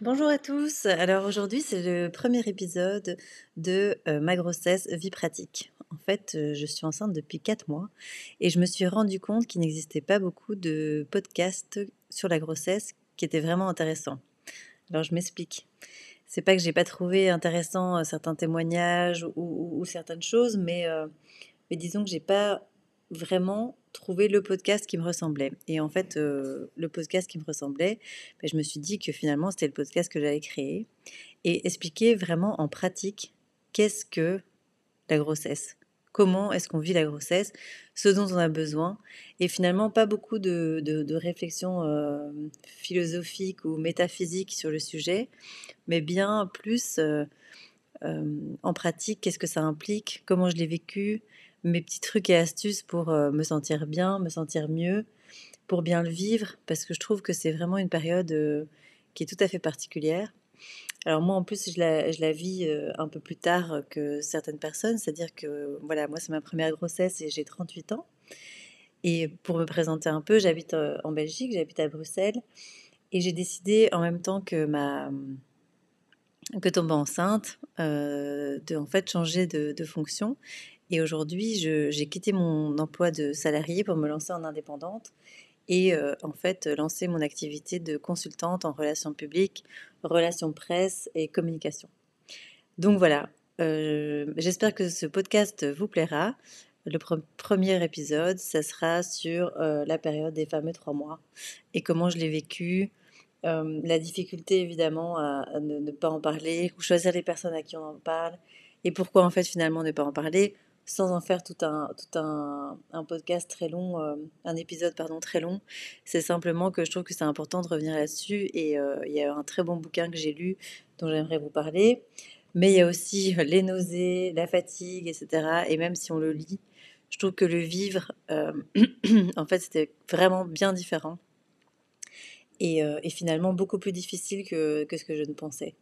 Bonjour à tous. Alors aujourd'hui, c'est le premier épisode de euh, ma grossesse vie pratique. En fait, euh, je suis enceinte depuis 4 mois et je me suis rendu compte qu'il n'existait pas beaucoup de podcasts sur la grossesse qui étaient vraiment intéressants. Alors je m'explique. C'est pas que j'ai pas trouvé intéressant euh, certains témoignages ou, certaines choses, mais, mais disons que j'ai pas vraiment trouver le podcast qui me ressemblait. Et en fait, euh, le podcast qui me ressemblait, ben, je me suis dit que finalement, c'était le podcast que j'avais créé et expliquer vraiment en pratique qu'est-ce que la grossesse. Comment est-ce qu'on vit la grossesse, ce dont on a besoin, et finalement pas beaucoup de, de, réflexions euh, philosophiques ou métaphysiques sur le sujet, mais bien plus euh, en pratique, qu'est-ce que ça implique, comment je l'ai vécu, mes petits trucs et astuces pour euh, me sentir bien, me sentir mieux, pour bien le vivre, parce que je trouve que c'est vraiment une période euh, qui est tout à fait particulière. Alors moi en plus je la, vis euh, un peu plus tard que certaines personnes, c'est-à-dire que voilà, moi c'est ma première grossesse et j'ai 38 ans. Et pour me présenter un peu, j'habite en Belgique, j'habite à Bruxelles, et j'ai décidé en même temps que ma que tomber enceinte, de en fait changer de fonction et aujourd'hui, j'ai quitté mon emploi de salarié pour me lancer en indépendante et euh, en fait lancer mon activité de consultante en relations publiques, relations presse et communication. Donc voilà, euh, j'espère que ce podcast vous plaira. Le premier épisode, ça sera sur euh, la période des fameux trois mois et comment je l'ai vécu, la difficulté évidemment à, ne, ne, pas en parler ou choisir les personnes à qui on en parle et pourquoi en fait finalement ne pas en parler sans en faire tout un, tout un, un podcast très long, euh, un épisode pardon, très long. C'est simplement que je trouve que c'est important de revenir là-dessus. Et euh, il y a un très bon bouquin que j'ai lu dont j'aimerais vous parler. Mais il y a aussi les nausées, la fatigue, etc. Et même si on le lit, je trouve que le vivre, euh, en fait, c'était vraiment bien différent. Et, et, finalement beaucoup plus difficile que, que, ce que je ne pensais.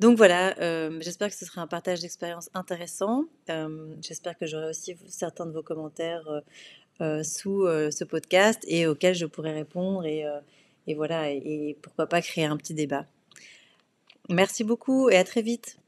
Donc voilà, euh, j'espère que ce sera un partage d'expérience intéressant. Euh, j'espère que j'aurai aussi certains de vos commentaires euh, sous ce podcast et auxquels je pourrai répondre et, et voilà, et pourquoi pas créer un petit débat. Merci beaucoup et à très vite.